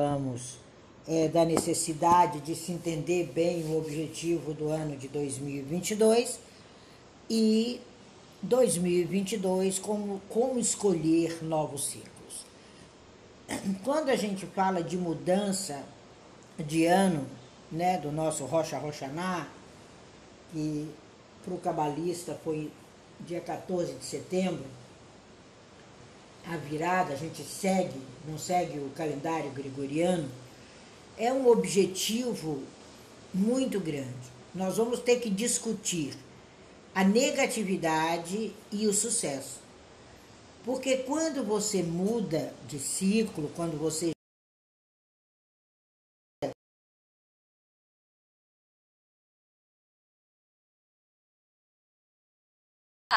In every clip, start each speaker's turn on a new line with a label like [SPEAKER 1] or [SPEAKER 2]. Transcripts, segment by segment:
[SPEAKER 1] falamos é, da necessidade de se entender bem o objetivo do ano de 2022 e 2022 como, como escolher novos ciclos. Quando a gente fala de mudança de ano, né, do nosso Rocha Rochaná, que para o cabalista foi dia 14 de setembro, a virada, a gente segue, não segue o calendário gregoriano, é um objetivo muito grande. Nós vamos ter que discutir a negatividade e o sucesso. Porque quando você muda de ciclo, quando você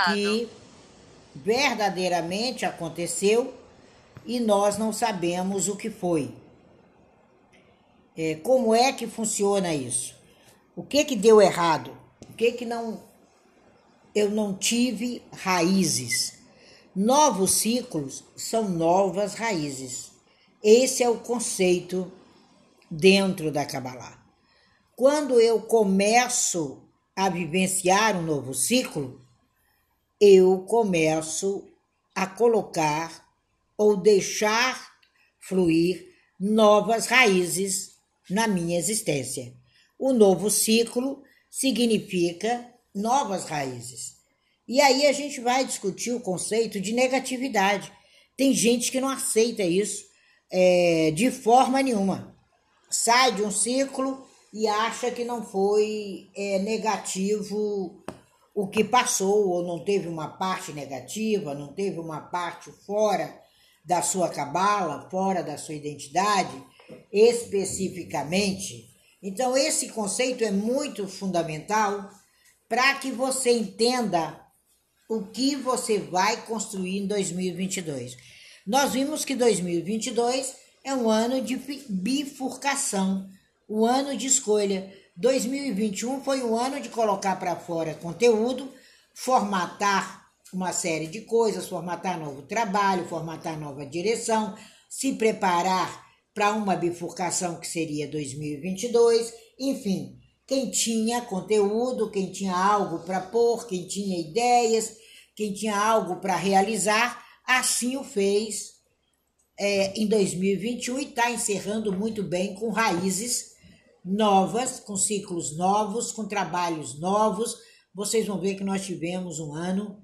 [SPEAKER 1] que verdadeiramente aconteceu e nós não sabemos o que foi. É, como é que funciona isso? O que que deu errado? O que que não eu não tive raízes? Novos ciclos são novas raízes. Esse é o conceito dentro da Kabbalah. Quando eu começo a vivenciar um novo ciclo, eu começo a colocar ou deixar fluir novas raízes na minha existência. O novo ciclo significa novas raízes. E aí a gente vai discutir o conceito de negatividade. Tem gente que não aceita isso é, de forma nenhuma. Sai de um ciclo e acha que não foi é, negativo o que passou, ou não teve uma parte negativa, não teve uma parte fora da sua cabala, fora da sua identidade especificamente. Então, esse conceito é muito fundamental para que você entenda o que você vai construir em 2022. Nós vimos que 2022 é um ano de bifurcação, um ano de escolha. 2021 foi um ano de colocar para fora conteúdo, formatar uma série de coisas, formatar novo trabalho, formatar nova direção, se preparar para uma bifurcação que seria 2022, enfim, quem tinha conteúdo, quem tinha algo para pôr, quem tinha ideias, quem tinha algo para realizar, assim o fez é, em 2021 e está encerrando muito bem com raízes novas, com ciclos novos, com trabalhos novos. Vocês vão ver que nós tivemos um ano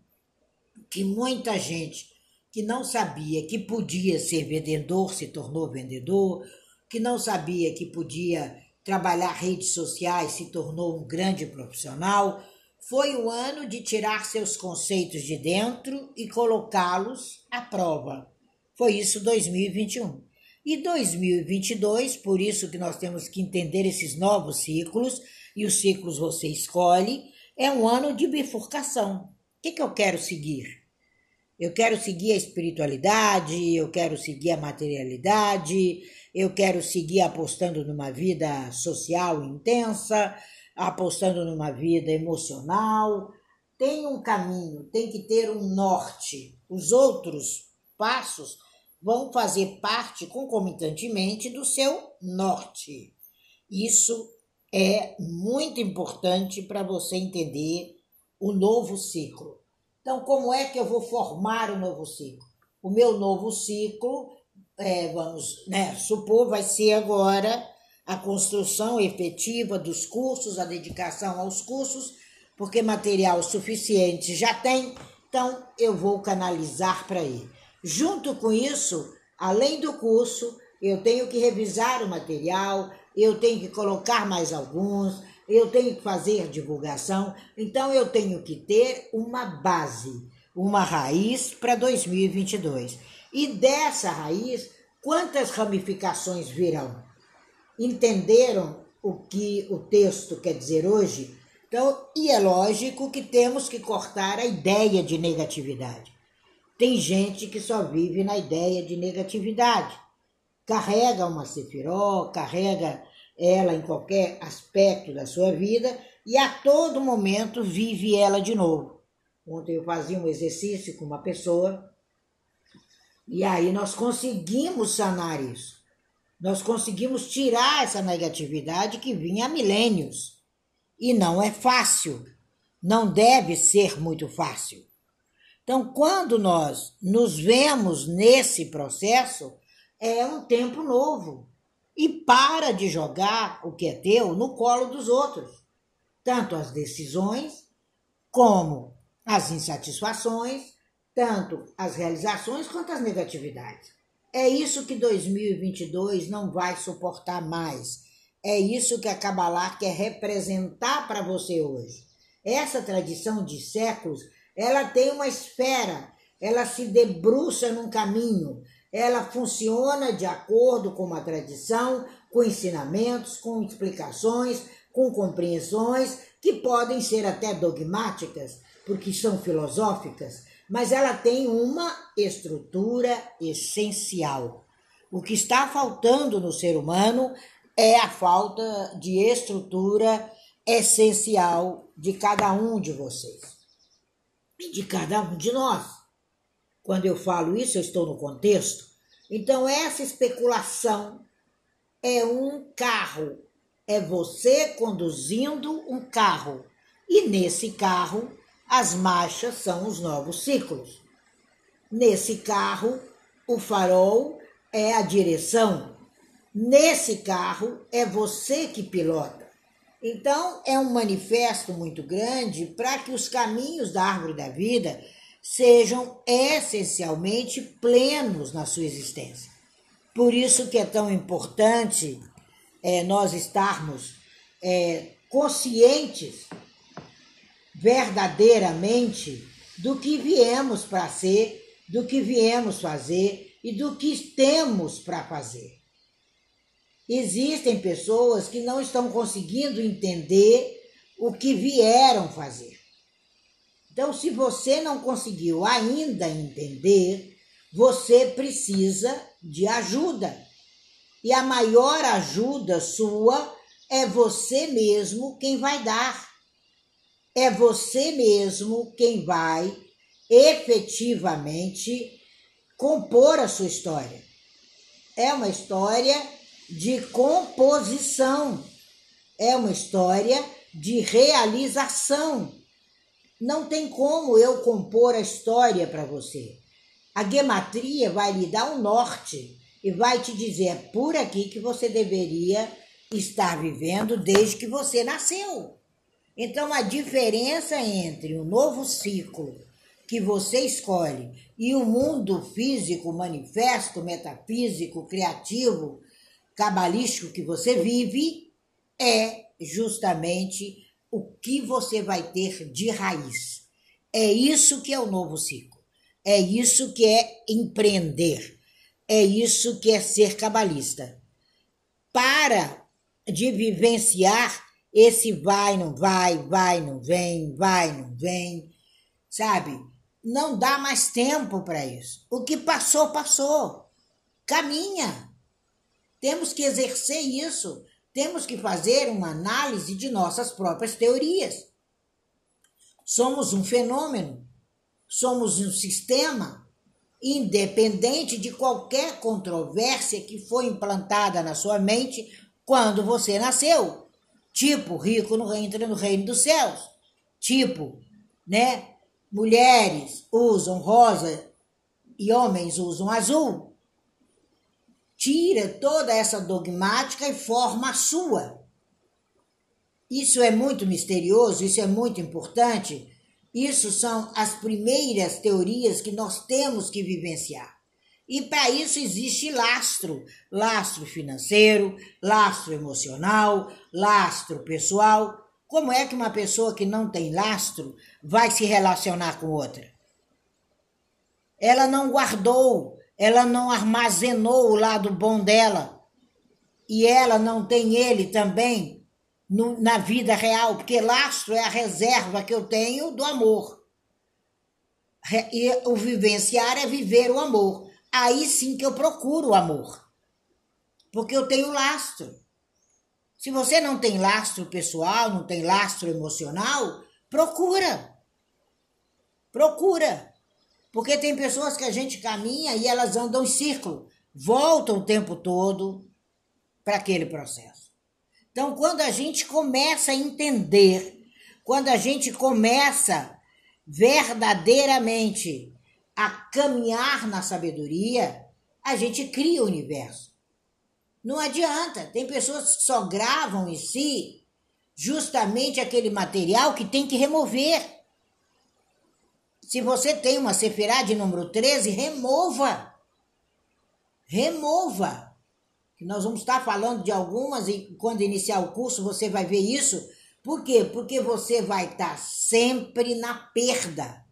[SPEAKER 1] que muita gente que não sabia que podia ser vendedor se tornou vendedor, que não sabia que podia trabalhar redes sociais se tornou um grande profissional. Foi o ano de tirar seus conceitos de dentro e colocá-los à prova. Foi isso 2021. E 2022, por isso que nós temos que entender esses novos ciclos, e os ciclos você escolhe, é um ano de bifurcação. O que, que eu quero seguir? Eu quero seguir a espiritualidade, eu quero seguir a materialidade, eu quero seguir apostando numa vida social intensa, apostando numa vida emocional. Tem um caminho, tem que ter um norte. Os outros passos vão fazer parte concomitantemente do seu norte. Isso é muito importante para você entender o novo ciclo. Então, como é que eu vou formar o novo ciclo? O meu novo ciclo, é, vamos né, supor, vai ser agora a construção efetiva dos cursos, a dedicação aos cursos, porque material suficiente já tem, então eu vou canalizar para ele. Junto com isso, além do curso, eu tenho que revisar o material, eu tenho que colocar mais alguns, eu tenho que fazer divulgação, então eu tenho que ter uma base, uma raiz para 2022. E dessa raiz, quantas ramificações virão? Entenderam o que o texto quer dizer hoje? Então, e é lógico que temos que cortar a ideia de negatividade. Tem gente que só vive na ideia de negatividade. Carrega uma sefiró, carrega ela em qualquer aspecto da sua vida e a todo momento vive ela de novo. Ontem eu fazia um exercício com uma pessoa e aí nós conseguimos sanar isso. Nós conseguimos tirar essa negatividade que vinha há milênios. E não é fácil. Não deve ser muito fácil. Então, quando nós nos vemos nesse processo, é um tempo novo. E para de jogar o que é teu no colo dos outros. Tanto as decisões, como as insatisfações, tanto as realizações quanto as negatividades. É isso que 2022 não vai suportar mais. É isso que a Kabbalah quer representar para você hoje. Essa tradição de séculos, ela tem uma esfera, ela se debruça num caminho, ela funciona de acordo com uma tradição, com ensinamentos, com explicações, com compreensões que podem ser até dogmáticas, porque são filosóficas, mas ela tem uma estrutura essencial. O que está faltando no ser humano é a falta de estrutura essencial de cada um de vocês de cada um de nós. Quando eu falo isso, eu estou no contexto. Então, essa especulação é um carro, é você conduzindo um carro. E nesse carro as marchas são os novos ciclos. Nesse carro, o farol é a direção. Nesse carro, é você que pilota. Então, é um manifesto muito grande para que os caminhos da árvore da vida sejam essencialmente plenos na sua existência. Por isso que é tão importante é, nós estarmos é, conscientes verdadeiramente do que viemos para ser, do que viemos fazer e do que temos para fazer. Existem pessoas que não estão conseguindo entender o que vieram fazer. Então, se você não conseguiu ainda entender, você precisa de ajuda. E a maior ajuda sua é você mesmo quem vai dar é você mesmo quem vai efetivamente compor a sua história. É uma história de composição, é uma história de realização. Não tem como eu compor a história para você. A gematria vai lhe dar um norte e vai te dizer é por aqui que você deveria estar vivendo desde que você nasceu. Então, a diferença entre o novo ciclo que você escolhe e o mundo físico, manifesto, metafísico, criativo, cabalístico que você vive é justamente o que você vai ter de raiz. É isso que é o novo ciclo. É isso que é empreender. É isso que é ser cabalista. Para de vivenciar esse vai, não vai, vai, não vem, vai, não vem, sabe? Não dá mais tempo para isso. O que passou, passou. Caminha. Temos que exercer isso. Temos que fazer uma análise de nossas próprias teorias. Somos um fenômeno, somos um sistema independente de qualquer controvérsia que foi implantada na sua mente quando você nasceu. Tipo, rico não entra no reino dos céus. Tipo, né? Mulheres usam rosa e homens usam azul. Tira toda essa dogmática e forma a sua. Isso é muito misterioso, isso é muito importante. Isso são as primeiras teorias que nós temos que vivenciar. E para isso existe lastro: lastro financeiro, lastro emocional, lastro pessoal. Como é que uma pessoa que não tem lastro vai se relacionar com outra? Ela não guardou, ela não armazenou o lado bom dela. E ela não tem ele também no, na vida real, porque lastro é a reserva que eu tenho do amor. E o vivenciar é viver o amor aí sim que eu procuro o amor. Porque eu tenho lastro. Se você não tem lastro pessoal, não tem lastro emocional, procura. Procura. Porque tem pessoas que a gente caminha e elas andam em círculo, voltam o tempo todo, para aquele processo. Então, quando a gente começa a entender, quando a gente começa verdadeiramente a caminhar na sabedoria, a gente cria o universo. Não adianta, tem pessoas que só gravam em si justamente aquele material que tem que remover. Se você tem uma Sefirá de número 13, remova. Remova. Nós vamos estar falando de algumas e quando iniciar o curso você vai ver isso. Por quê? Porque você vai estar sempre na perda.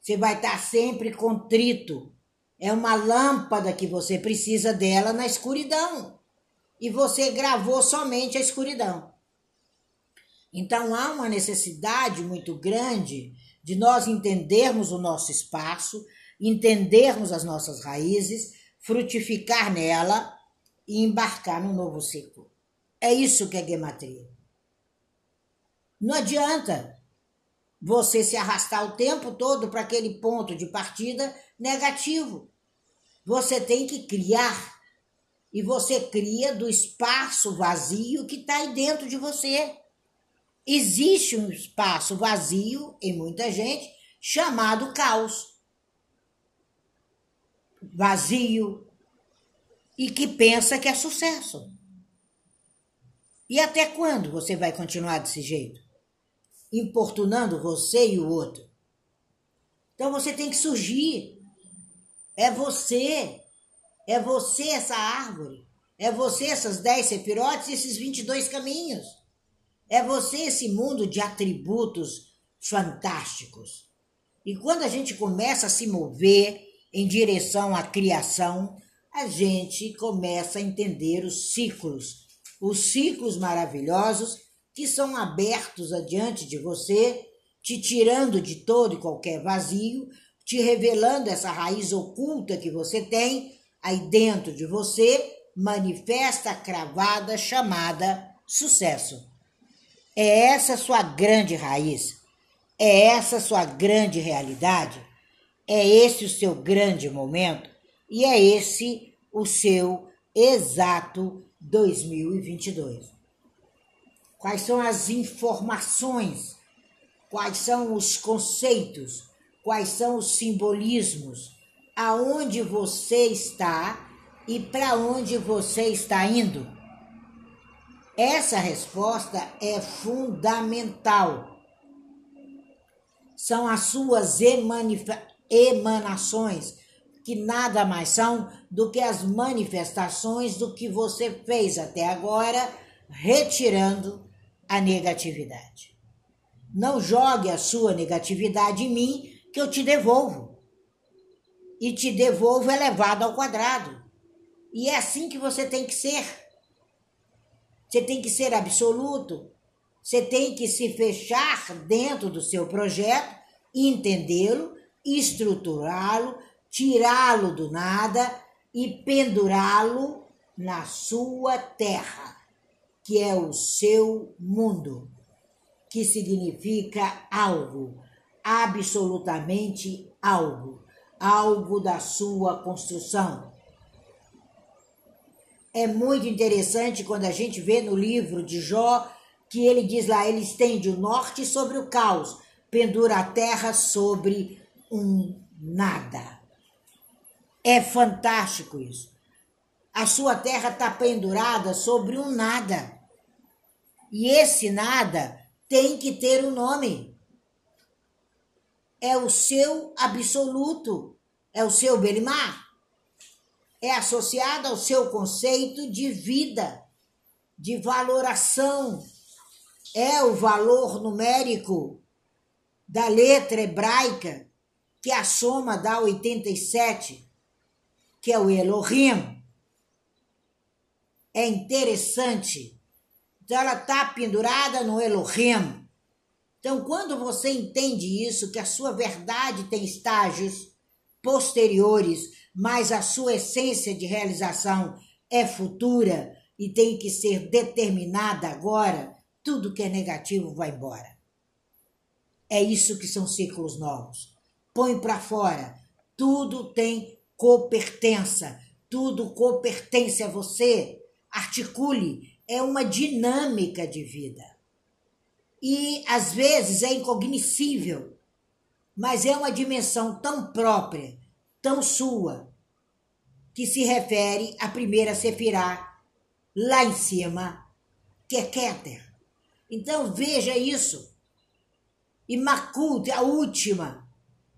[SPEAKER 1] Você vai estar sempre contrito. É uma lâmpada que você precisa dela na escuridão. E você gravou somente a escuridão. Então há uma necessidade muito grande de nós entendermos o nosso espaço, entendermos as nossas raízes, frutificar nela e embarcar num novo ciclo. É isso que é gematria. Não adianta você se arrastar o tempo todo para aquele ponto de partida negativo. Você tem que criar. E você cria do espaço vazio que está aí dentro de você. Existe um espaço vazio em muita gente chamado caos. Vazio e que pensa que é sucesso. E até quando você vai continuar desse jeito? Importunando você e o outro. Então você tem que surgir. É você. É você essa árvore. É você essas 10 sefirotes e esses 22 caminhos. É você esse mundo de atributos fantásticos. E quando a gente começa a se mover em direção à criação, a gente começa a entender os ciclos os ciclos maravilhosos que são abertos adiante de você, te tirando de todo e qualquer vazio, te revelando essa raiz oculta que você tem aí dentro de você, manifesta cravada chamada sucesso. É essa sua grande raiz, é essa sua grande realidade, é esse o seu grande momento e é esse o seu exato 2022. Quais são as informações? Quais são os conceitos? Quais são os simbolismos? Aonde você está e para onde você está indo? Essa resposta é fundamental. São as suas emanações que nada mais são do que as manifestações do que você fez até agora, retirando a negatividade. Não jogue a sua negatividade em mim, que eu te devolvo. E te devolvo elevado ao quadrado. E é assim que você tem que ser. Você tem que ser absoluto. Você tem que se fechar dentro do seu projeto, entendê-lo, estruturá-lo, tirá-lo do nada e pendurá-lo na sua terra, que é o seu mundo, que significa algo, absolutamente algo, algo da sua construção. É muito interessante quando a gente vê no livro de Jó que ele diz lá: ele estende o norte sobre o caos, pendura a terra sobre um nada. É fantástico isso. A sua terra está pendurada sobre um nada. E esse nada tem que ter um nome. É o seu absoluto, é o seu Belimar. É associado ao seu conceito de vida, de valoração. É o valor numérico da letra hebraica, que a soma dá 87 que é o Elohim. É interessante. Então, ela está pendurada no Elohim. Então, quando você entende isso, que a sua verdade tem estágios posteriores, mas a sua essência de realização é futura e tem que ser determinada agora, tudo que é negativo vai embora. É isso que são ciclos novos. Põe para fora. Tudo tem copertença. tudo pertence a você. Articule, é uma dinâmica de vida. E às vezes é incognoscível, mas é uma dimensão tão própria, tão sua, que se refere à primeira Sefirá, lá em cima, que é Keter. Então veja isso. E Makut, a última,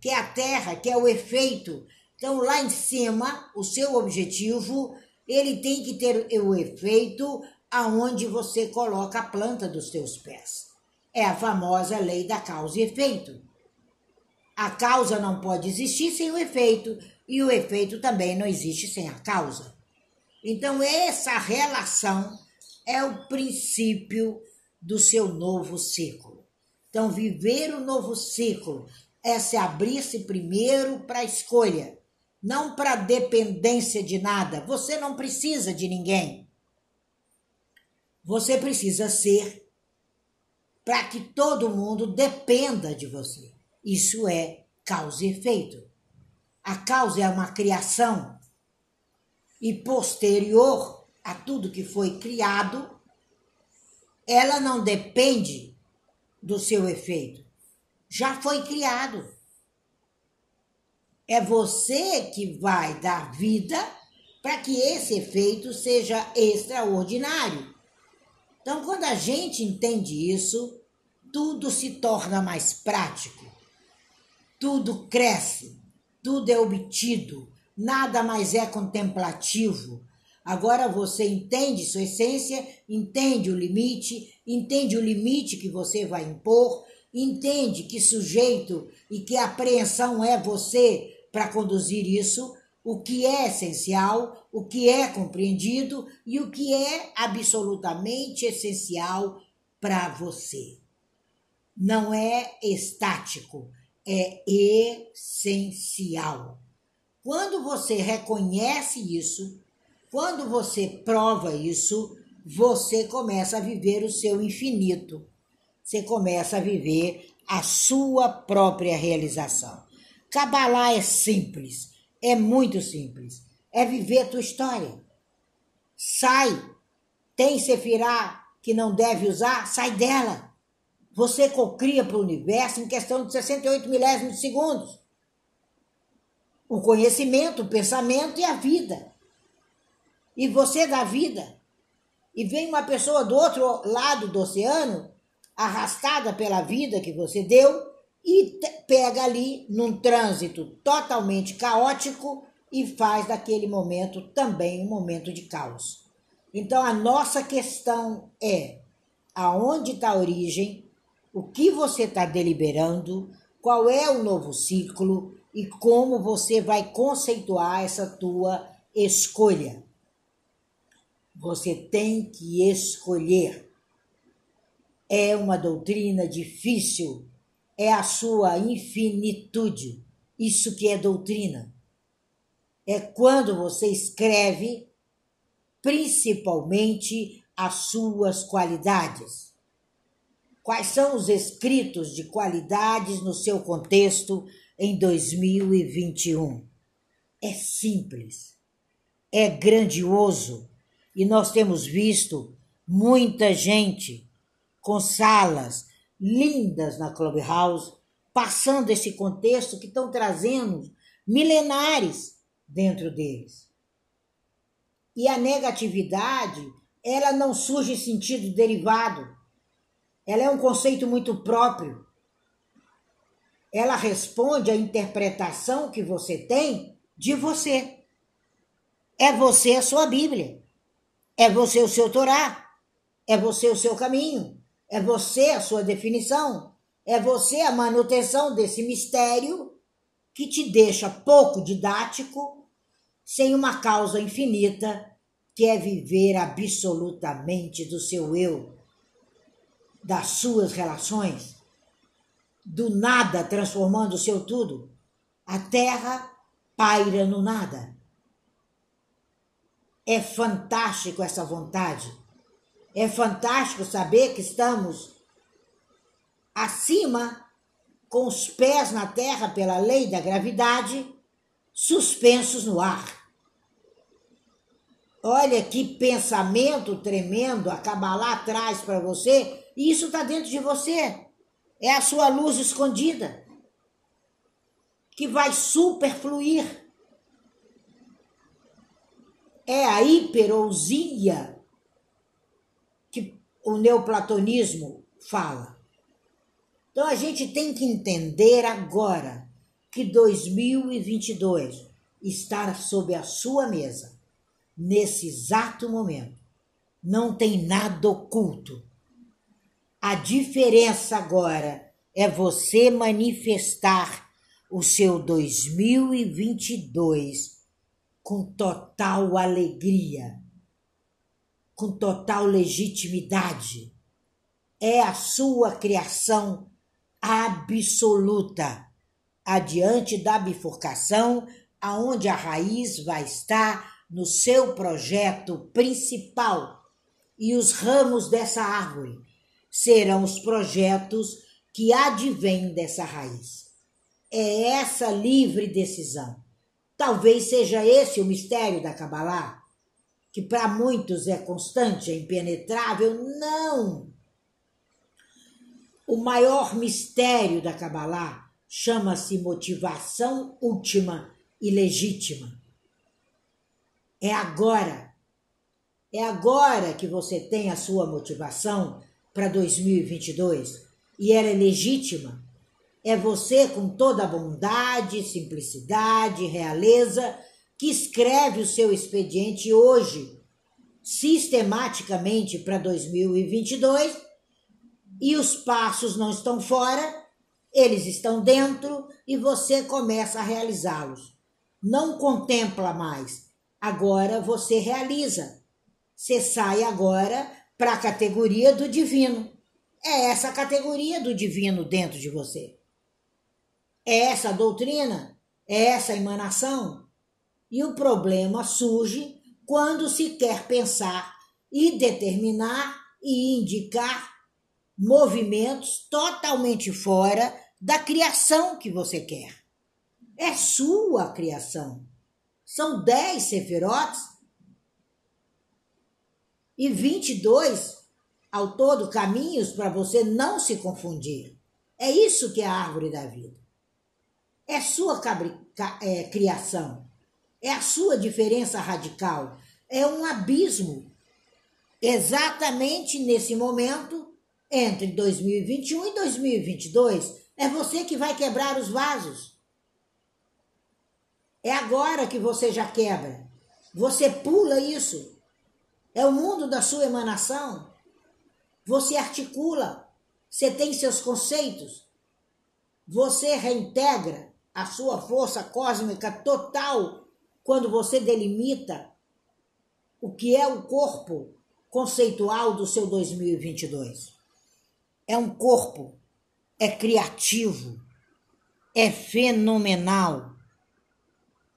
[SPEAKER 1] que é a terra, que é o efeito. Então lá em cima, o seu objetivo, ele tem que ter o efeito aonde você coloca a planta dos seus pés. É a famosa lei da causa e efeito. A causa não pode existir sem o efeito, e o efeito também não existe sem a causa. Então, essa relação é o princípio do seu novo ciclo. Então, viver o novo ciclo é se abrir-se primeiro para a escolha, não para dependência de nada. Você não precisa de ninguém. Você precisa ser para que todo mundo dependa de você. Isso é causa e efeito. A causa é uma criação e posterior a tudo que foi criado, ela não depende do seu efeito. Já foi criado. É você que vai dar vida para que esse efeito seja extraordinário. Então, quando a gente entende isso, tudo se torna mais prático, tudo cresce, tudo é obtido, nada mais é contemplativo. Agora você entende sua essência, entende o limite, entende o limite que você vai impor, entende que sujeito e que apreensão é você para conduzir isso, o que é essencial, o que é compreendido e o que é absolutamente essencial para você. Não é estático, é essencial. Quando você reconhece isso, quando você prova isso, você começa a viver o seu infinito. Você começa a viver a sua própria realização. Cabalá é simples, é muito simples. É viver a tua história. Sai. Tem sefirá que não deve usar? Sai dela. Você cocria para o universo em questão de 68 milésimos de segundos. O conhecimento, o pensamento e a vida. E você dá vida. E vem uma pessoa do outro lado do oceano, arrastada pela vida que você deu, e pega ali num trânsito totalmente caótico e faz daquele momento também um momento de caos. Então a nossa questão é aonde está a origem, o que você está deliberando, qual é o novo ciclo e como você vai conceituar essa tua escolha. Você tem que escolher. É uma doutrina difícil, é a sua infinitude. Isso que é doutrina. É quando você escreve principalmente as suas qualidades Quais são os escritos de qualidades no seu contexto em 2021? É simples, é grandioso e nós temos visto muita gente com salas lindas na Clubhouse passando esse contexto que estão trazendo milenares dentro deles. E a negatividade, ela não surge em sentido derivado ela é um conceito muito próprio. Ela responde à interpretação que você tem de você. É você a sua Bíblia. É você o seu Torá. É você o seu caminho. É você a sua definição. É você a manutenção desse mistério que te deixa pouco didático, sem uma causa infinita, que é viver absolutamente do seu eu das suas relações, do nada transformando o seu tudo, a terra paira no nada. É fantástico essa vontade. É fantástico saber que estamos acima, com os pés na terra pela lei da gravidade, suspensos no ar. Olha que pensamento tremendo a Kabbalah traz para você, e isso está dentro de você. É a sua luz escondida, que vai superfluir. É a hiperousia que o neoplatonismo fala. Então a gente tem que entender agora que 2022 está sob a sua mesa, nesse exato momento. Não tem nada oculto. A diferença agora é você manifestar o seu 2022 com total alegria, com total legitimidade. É a sua criação absoluta, adiante da bifurcação, aonde a raiz vai estar no seu projeto principal. E os ramos dessa árvore serão os projetos que advêm dessa raiz. É essa livre decisão. Talvez seja esse o mistério da Kabbalah, que para muitos é constante, é impenetrável. Não! O maior mistério da Kabbalah chama-se motivação última e legítima. É agora. É agora que você tem a sua motivação para 2022 e ela é legítima. É você com toda a bondade, simplicidade, realeza que escreve o seu expediente hoje, sistematicamente para 2022 e os passos não estão fora, eles estão dentro e você começa a realizá-los. Não contempla mais, agora você realiza. Você sai agora para a categoria do divino. É essa categoria do divino dentro de você. É essa doutrina, é essa emanação. E o problema surge quando se quer pensar e determinar e indicar movimentos totalmente fora da criação que você quer. É sua criação. São 10 sefirotes e 22 ao todo caminhos para você não se confundir. É isso que é a árvore da vida. É sua é, criação. É a sua diferença radical. É um abismo. Exatamente nesse momento entre 2021 e 2022. É você que vai quebrar os vasos. É agora que você já quebra. Você pula isso. É o mundo da sua emanação. Você articula. Você tem seus conceitos. Você reintegra a sua força cósmica total quando você delimita o que é o corpo conceitual do seu 2022 é um corpo, é criativo, é fenomenal.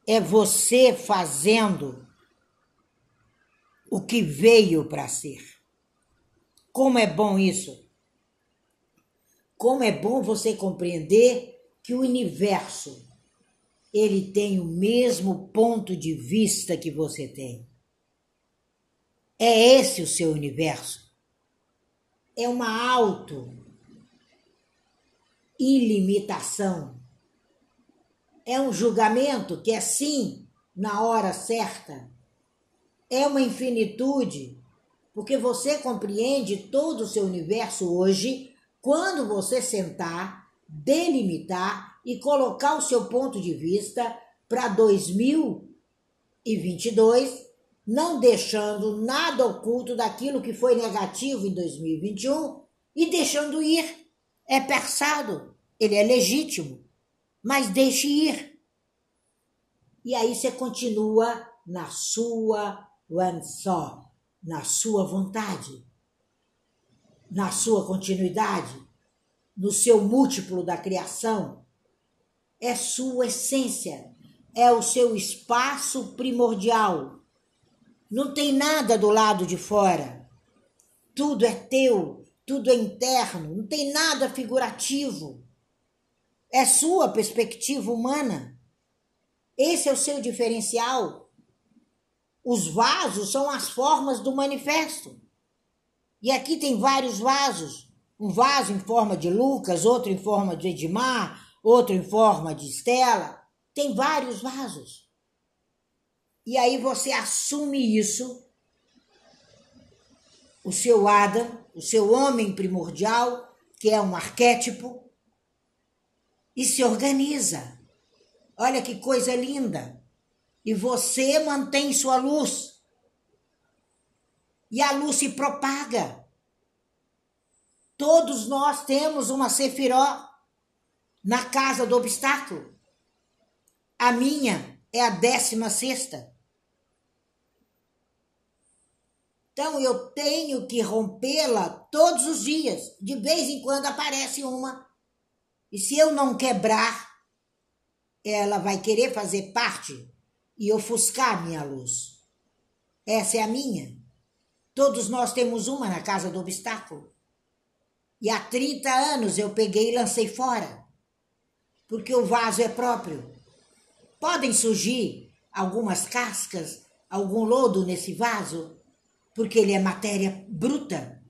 [SPEAKER 1] É você fazendo o que veio para ser. Como é bom isso! Como é bom você compreender que o universo ele tem o mesmo ponto de vista que você tem. É esse o seu universo é uma auto ilimitação. É um julgamento que é sim na hora certa. É uma infinitude, porque você compreende todo o seu universo hoje quando você sentar, delimitar e colocar o seu ponto de vista para 2022 não deixando nada oculto daquilo que foi negativo em 2021 e deixando ir. É pensado, ele é legítimo, mas deixe ir. E aí você continua na sua one só, na sua vontade, na sua continuidade, no seu múltiplo da criação. É sua essência, é o seu espaço primordial não tem nada do lado de fora. Tudo é teu, tudo é interno, não tem nada figurativo. É sua perspectiva humana. Esse é o seu diferencial. Os vasos são as formas do manifesto. E aqui tem vários vasos. Um vaso em forma de Lucas, outro em forma de Edmar, outro em forma de Estela. Tem vários vasos. E aí você assume isso, o seu Adam, o seu homem primordial, que é um arquétipo, e se organiza. Olha que coisa linda. E você mantém sua luz. E a luz se propaga. Todos nós temos uma sefiró na casa do obstáculo. A minha é a décima sexta. Então eu tenho que rompê-la todos os dias. De vez em quando aparece uma. E se eu não quebrar, ela vai querer fazer parte e ofuscar minha luz. Essa é a minha. Todos nós temos uma na casa do obstáculo. E há 30 anos eu peguei e lancei fora. Porque o vaso é próprio. Podem surgir algumas cascas, algum lodo nesse vaso, porque ele é matéria bruta.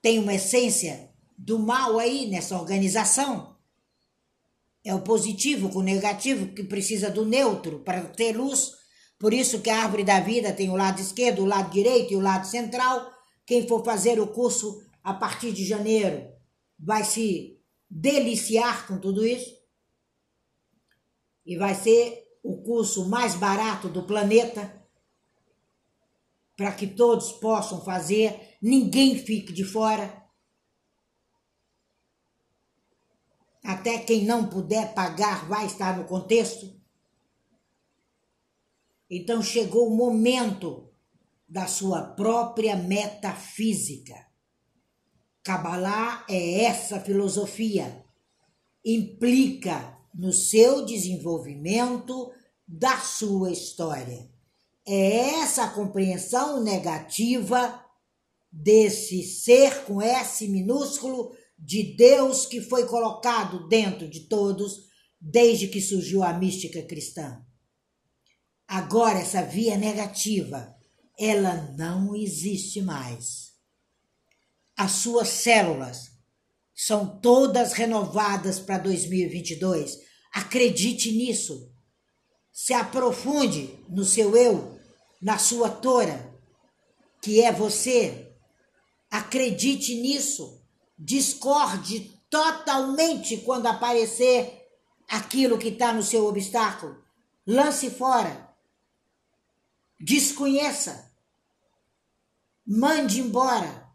[SPEAKER 1] Tem uma essência do mal aí nessa organização. É o positivo com o negativo que precisa do neutro para ter luz. Por isso que a árvore da vida tem o lado esquerdo, o lado direito e o lado central. Quem for fazer o curso a partir de janeiro vai se deliciar com tudo isso. E vai ser o curso mais barato do planeta para que todos possam fazer, ninguém fique de fora. Até quem não puder pagar vai estar no contexto. Então chegou o momento da sua própria metafísica. Kabbalah é essa filosofia. Implica no seu desenvolvimento da sua história. É essa compreensão negativa desse ser com S minúsculo de Deus que foi colocado dentro de todos desde que surgiu a mística cristã. Agora, essa via negativa, ela não existe mais. As suas células são todas renovadas para 2022. Acredite nisso. Se aprofunde no seu eu, na sua tora, que é você. Acredite nisso discorde totalmente quando aparecer aquilo que está no seu obstáculo. Lance fora. Desconheça. Mande embora.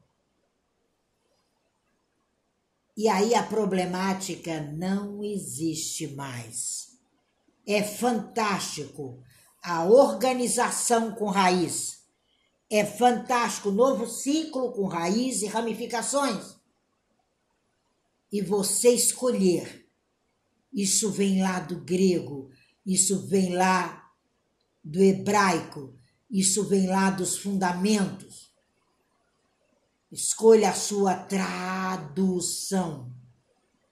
[SPEAKER 1] E aí a problemática não existe mais. É fantástico a organização com raiz. É fantástico o novo ciclo com raiz e ramificações e você escolher. Isso vem lá do grego, isso vem lá do hebraico, isso vem lá dos fundamentos. Escolha a sua tradução,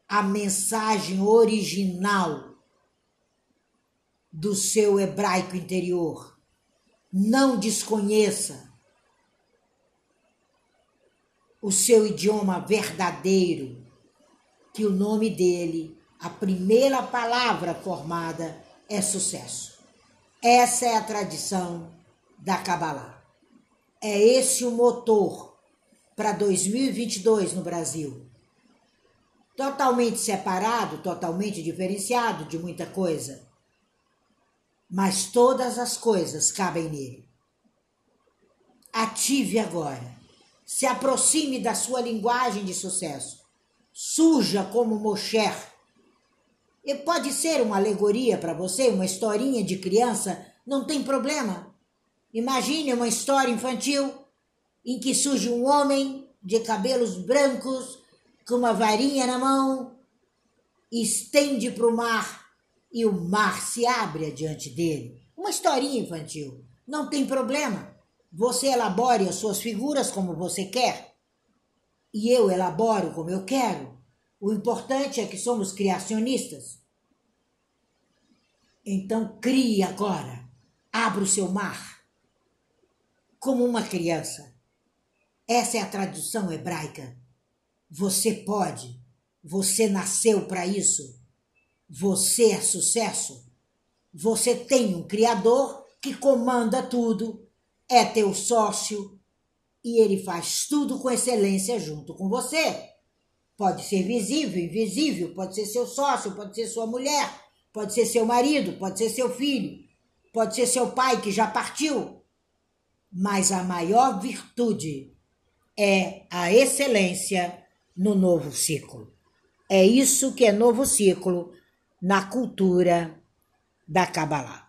[SPEAKER 1] a mensagem original do seu hebraico interior. Não desconheça o seu idioma verdadeiro que o nome dele, a primeira palavra formada, é sucesso. Essa é a tradição da Kabbalah. É esse o motor para 2022 no Brasil. Totalmente separado, totalmente diferenciado de muita coisa. Mas todas as coisas cabem nele. Ative agora. Se aproxime da sua linguagem de sucesso suja como Mosher. E pode ser uma alegoria para você, uma historinha de criança, não tem problema. Imagine uma história infantil em que surge um homem de cabelos brancos, com uma varinha na mão, estende para o mar e o mar se abre diante dele. Uma historinha infantil, não tem problema. Você elabore as suas figuras como você quer e eu elaboro como eu quero. O importante é que somos criacionistas. Então crie agora abra o seu mar como uma criança. Essa é a tradução hebraica. Você pode, você nasceu para isso, você é sucesso, você tem um Criador que comanda tudo, é teu sócio e ele faz tudo com excelência junto com você. Pode ser visível, invisível, pode ser seu sócio, pode ser sua mulher, pode ser seu marido, pode ser seu filho, pode ser seu pai que já partiu. Mas a maior virtude é a excelência no novo ciclo. É isso que é novo ciclo na cultura da Kabbalah.